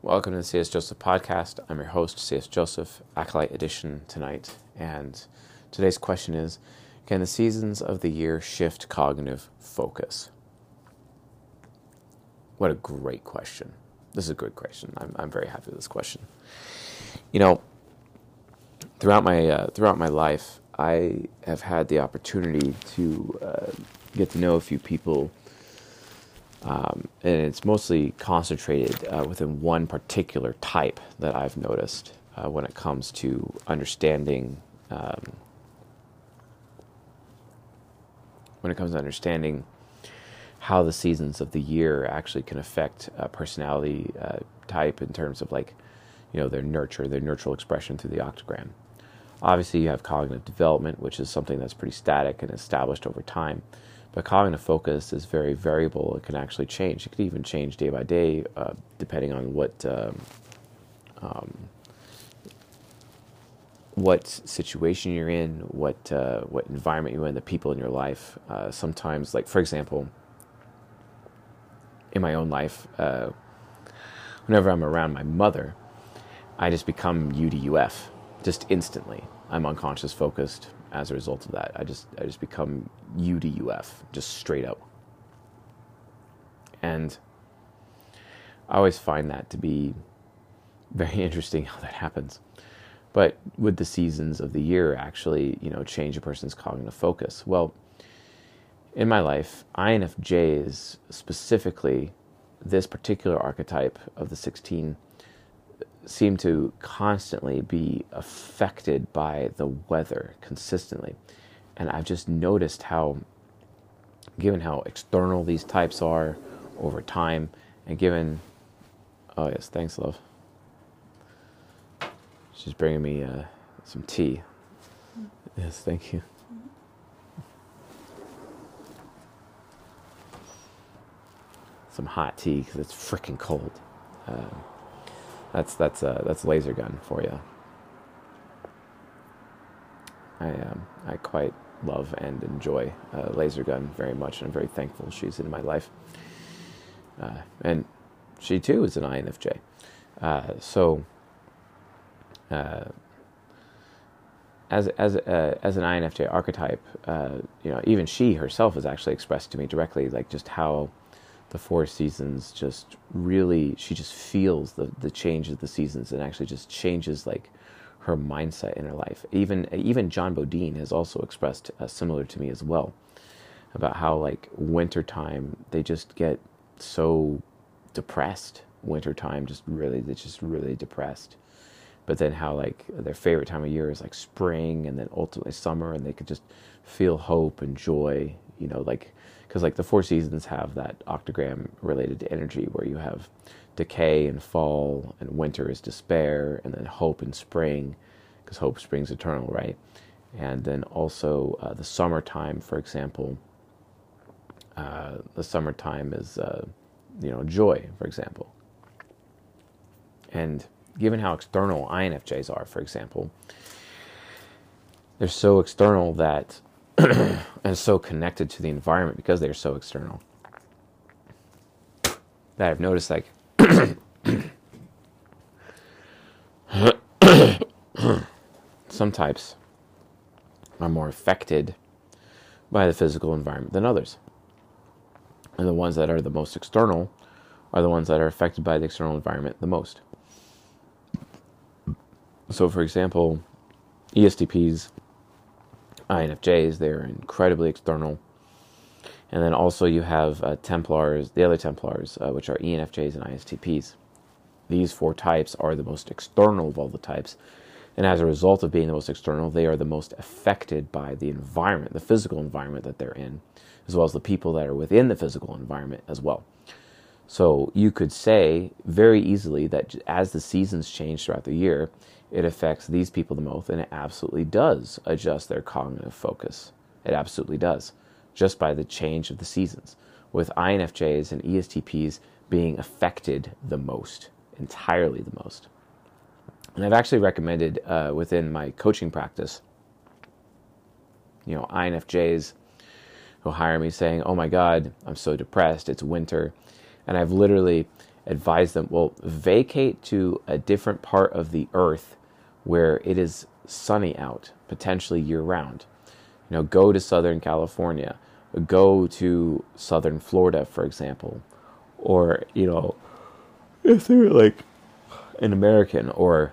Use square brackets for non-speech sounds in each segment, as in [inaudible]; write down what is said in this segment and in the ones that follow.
Welcome to the C.S. Joseph podcast. I'm your host, C.S. Joseph, Acolyte Edition tonight. And today's question is Can the seasons of the year shift cognitive focus? What a great question. This is a good question. I'm, I'm very happy with this question. You know, throughout my, uh, throughout my life, I have had the opportunity to uh, get to know a few people um, and it's mostly concentrated uh, within one particular type that I've noticed uh, when it comes to understanding. Um, when it comes to understanding how the seasons of the year actually can affect a personality uh, type in terms of like, you know, their nurture, their nurtural expression through the octagram. Obviously, you have cognitive development, which is something that's pretty static and established over time. But cognitive focus is very variable. It can actually change. It could even change day by day, uh, depending on what um, um, what situation you're in, what uh, what environment you're in, the people in your life. Uh, sometimes, like for example, in my own life, uh, whenever I'm around my mother, I just become UDUF, just instantly. I'm unconscious focused as a result of that. I just I just become UDUF, just straight up. And I always find that to be very [laughs] interesting how that happens. But would the seasons of the year actually, you know, change a person's cognitive focus? Well, in my life, INFJs specifically, this particular archetype of the 16 seem to constantly be affected by the weather consistently. And I've just noticed how, given how external these types are over time, and given, oh yes, thanks, love. She's bringing me uh, some tea. Yes, thank you. Some hot tea because it's freaking cold. Um, that's that's uh, that's laser gun for you. I um, I quite love and enjoy uh, laser gun very much, and I'm very thankful she's in my life. Uh, and she too is an INFJ. Uh, so uh, as as uh, as an INFJ archetype, uh, you know, even she herself has actually expressed to me directly, like just how the four seasons just really she just feels the the change of the seasons and actually just changes like her mindset in her life. Even even John Bodine has also expressed uh, similar to me as well about how like wintertime they just get so depressed. Wintertime just really they're just really depressed. But then how like their favorite time of year is like spring and then ultimately summer and they could just feel hope and joy, you know, like because like the four seasons have that octagram related to energy where you have decay and fall and winter is despair and then hope and spring because hope springs eternal right? And then also uh, the summertime for example uh, the summertime is uh, you know joy for example. And given how external infjs are for example they're so external that [clears throat] and so connected to the environment because they're so external that I've noticed like [coughs] some types are more affected by the physical environment than others. And the ones that are the most external are the ones that are affected by the external environment the most. So, for example, ESTPs INFJs, they're incredibly external. And then also you have uh, Templars, the other Templars, uh, which are ENFJs and ISTPs. These four types are the most external of all the types. And as a result of being the most external, they are the most affected by the environment, the physical environment that they're in, as well as the people that are within the physical environment as well. So you could say very easily that as the seasons change throughout the year, it affects these people the most, and it absolutely does adjust their cognitive focus. It absolutely does, just by the change of the seasons, with INFJs and ESTPs being affected the most, entirely the most. And I've actually recommended uh, within my coaching practice, you know, INFJs who hire me saying, Oh my God, I'm so depressed. It's winter. And I've literally advised them, Well, vacate to a different part of the earth where it is sunny out, potentially year round. You know, go to Southern California, go to Southern Florida, for example, or, you know, if they're like an American, or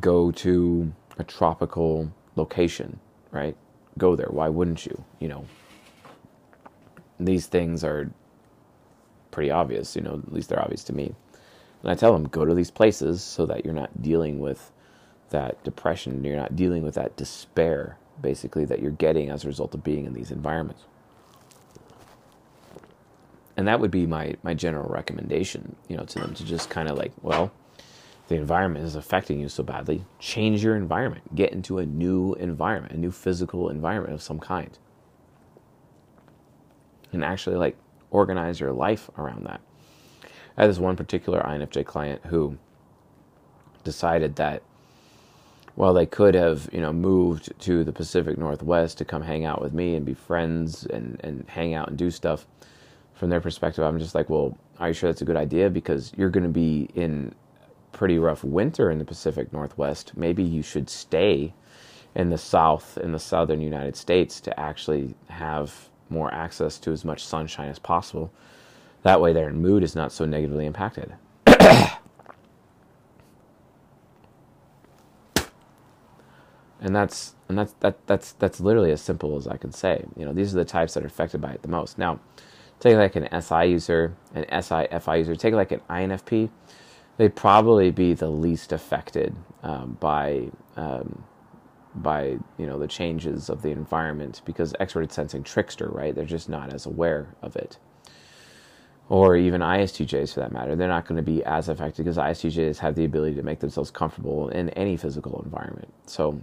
go to a tropical location, right? Go there. Why wouldn't you? You know, these things are pretty obvious, you know, at least they're obvious to me. And I tell them, go to these places so that you're not dealing with that depression, you're not dealing with that despair, basically, that you're getting as a result of being in these environments. And that would be my, my general recommendation, you know, to them to just kind of like, well, the environment is affecting you so badly, change your environment. Get into a new environment, a new physical environment of some kind. And actually like organize your life around that. I had this one particular INFJ client who decided that well they could have you know moved to the Pacific Northwest to come hang out with me and be friends and and hang out and do stuff from their perspective I'm just like well are you sure that's a good idea? Because you're going to be in pretty rough winter in the Pacific Northwest. Maybe you should stay in the south in the southern United States to actually have more access to as much sunshine as possible that way, their mood is not so negatively impacted. [clears throat] and that's and that's that that's that's literally as simple as I can say. You know, these are the types that are affected by it the most. Now, take like an SI user, an SIFI user, take like an INFP. They'd probably be the least affected um, by um, by you know the changes of the environment because extroverted sensing trickster, right? They're just not as aware of it or even ISTJs for that matter, they're not going to be as affected because ISTJs have the ability to make themselves comfortable in any physical environment. So,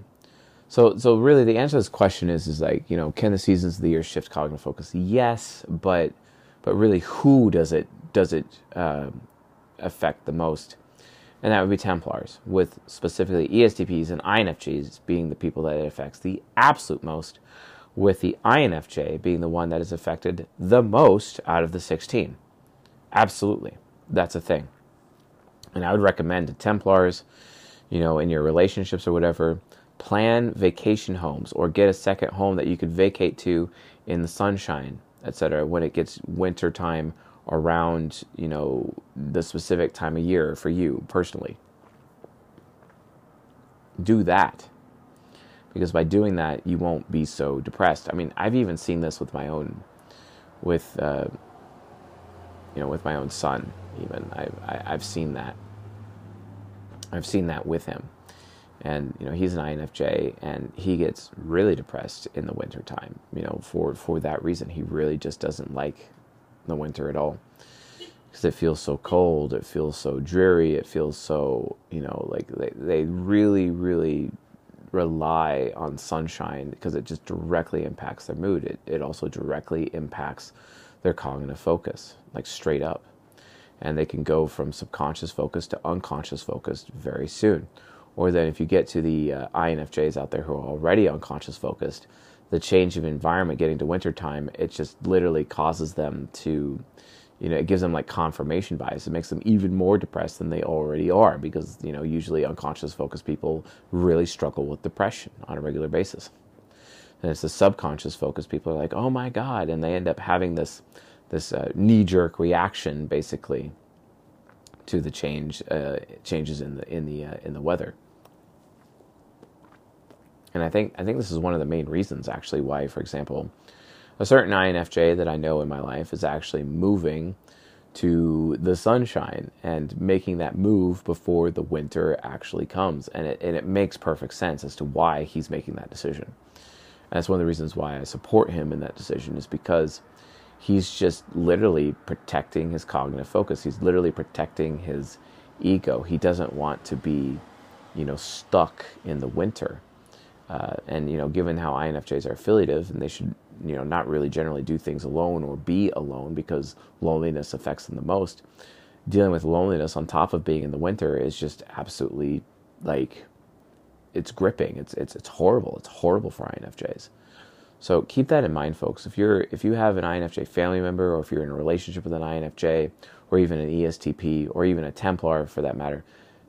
so, so really, the answer to this question is, is like, you know, can the seasons of the year shift cognitive focus? Yes, but, but really, who does it does it uh, affect the most? And that would be Templars, with specifically ESTPs and INFJs being the people that it affects the absolute most, with the INFJ being the one that is affected the most out of the 16. Absolutely. That's a thing. And I would recommend to Templars, you know, in your relationships or whatever, plan vacation homes or get a second home that you could vacate to in the sunshine, etc. when it gets winter time around, you know, the specific time of year for you personally. Do that. Because by doing that, you won't be so depressed. I mean, I've even seen this with my own, with uh, you know, with my own son, even I've, I, have i have seen that. I've seen that with him. And, you know, he's an INFJ and he gets really depressed in the winter time, you know, for, for that reason. He really just doesn't like the winter at all because it feels so cold. It feels so dreary. It feels so, you know, like they, they really, really rely on sunshine because it just directly impacts their mood. It, it also directly impacts their cognitive focus, like straight up. And they can go from subconscious focus to unconscious focus very soon. Or then if you get to the uh, INFJs out there who are already unconscious focused, the change of environment getting to wintertime, it just literally causes them to, you know, it gives them like confirmation bias. It makes them even more depressed than they already are because, you know, usually unconscious focused people really struggle with depression on a regular basis and it's the subconscious focus. People are like, "Oh my God," and they end up having this this uh, knee jerk reaction, basically, to the change uh, changes in the in the uh, in the weather. And I think I think this is one of the main reasons, actually, why, for example, a certain INFJ that I know in my life is actually moving to the sunshine and making that move before the winter actually comes. And it, and it makes perfect sense as to why he's making that decision. That's one of the reasons why I support him in that decision is because he's just literally protecting his cognitive focus. He's literally protecting his ego. He doesn't want to be, you know, stuck in the winter. Uh, and you know, given how INFJs are affiliative, and they should, you know, not really generally do things alone or be alone because loneliness affects them the most. dealing with loneliness on top of being in the winter is just absolutely like it's gripping. It's it's it's horrible. It's horrible for INFJs. So keep that in mind, folks. If you're if you have an INFJ family member, or if you're in a relationship with an INFJ, or even an ESTP, or even a Templar for that matter,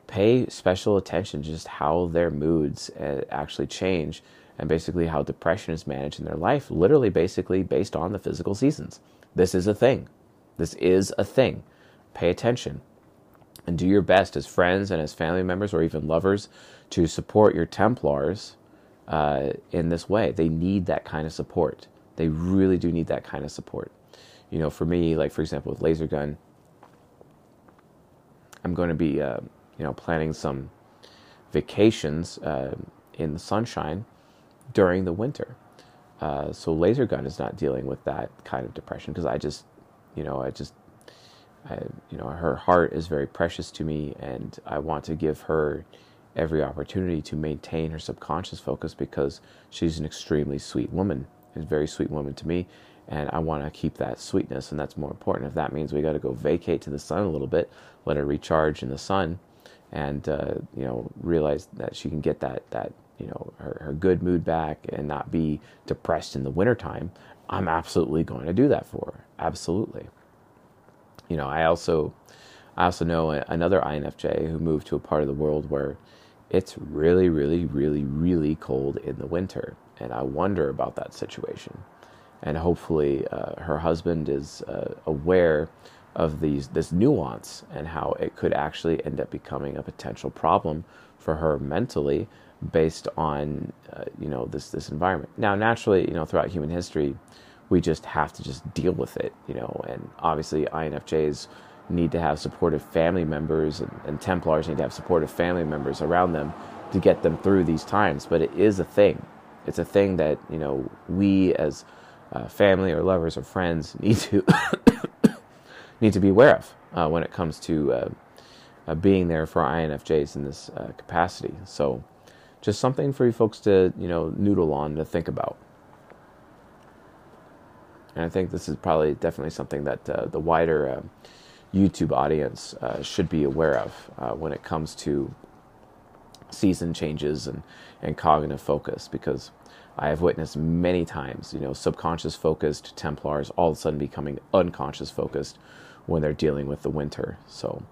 pay special attention to just how their moods uh, actually change, and basically how depression is managed in their life. Literally, basically based on the physical seasons. This is a thing. This is a thing. Pay attention and do your best as friends and as family members or even lovers to support your Templars uh, in this way. They need that kind of support. They really do need that kind of support. You know, for me, like for example, with Laser Gun, I'm going to be, uh, you know, planning some vacations uh, in the sunshine during the winter. Uh, so Laser Gun is not dealing with that kind of depression because I just, you know, I just I, you know, her heart is very precious to me, and I want to give her every opportunity to maintain her subconscious focus because she's an extremely sweet woman. A very sweet woman to me, and I want to keep that sweetness, and that's more important. If that means we got to go vacate to the sun a little bit, let her recharge in the sun, and uh, you know, realize that she can get that that you know her, her good mood back and not be depressed in the wintertime, I'm absolutely going to do that for her. Absolutely you know, I also I also know another INFJ who moved to a part of the world where it's really, really, really, really cold in the winter, and I wonder about that situation. And hopefully, uh, her husband is uh, aware of these this nuance and how it could actually end up becoming a potential problem for her mentally based on uh, you know this this environment. Now, naturally, you know, throughout human history, we just have to just deal with it, you know. And obviously, INFJs need to have supportive family members, and, and Templars need to have supportive family members around them to get them through these times. But it is a thing. It's a thing that you know we as uh, family or lovers or friends need to [coughs] need to be aware of uh, when it comes to uh, uh being there for INFJs in this uh, capacity. So, just something for you folks to you know noodle on to think about. And I think this is probably definitely something that uh, the wider uh, YouTube audience uh, should be aware of uh, when it comes to season changes and, and cognitive focus because I have witnessed many times, you know, subconscious focused Templars all of a sudden becoming unconscious focused when they're dealing with the winter. So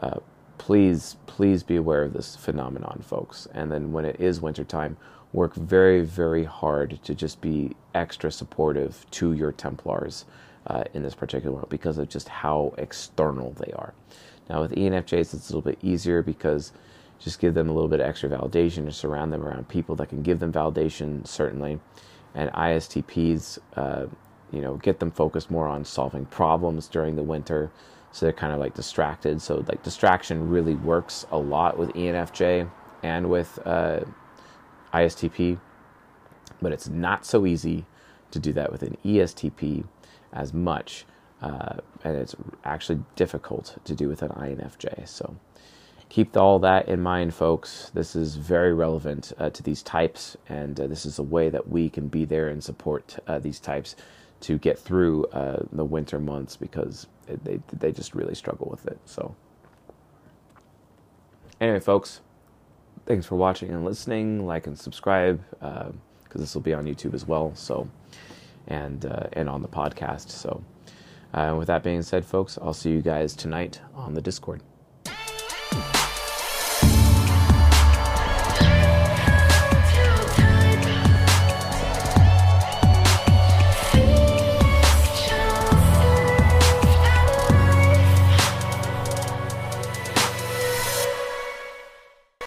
uh, please, please be aware of this phenomenon, folks. And then when it is wintertime, work very, very hard to just be extra supportive to your Templars uh, in this particular world because of just how external they are. Now, with ENFJs, it's a little bit easier because just give them a little bit of extra validation to surround them around people that can give them validation, certainly. And ISTPs, uh, you know, get them focused more on solving problems during the winter. So they're kind of like distracted. So, like, distraction really works a lot with ENFJ and with uh, ISTP, but it's not so easy to do that with an ESTP as much, uh, and it's actually difficult to do with an INFJ. So keep all that in mind, folks. This is very relevant uh, to these types, and uh, this is a way that we can be there and support uh, these types to get through uh, the winter months because they they just really struggle with it. So anyway, folks thanks for watching and listening. Like and subscribe because uh, this will be on YouTube as well. So, and uh, and on the podcast. So, uh, with that being said, folks, I'll see you guys tonight on the Discord.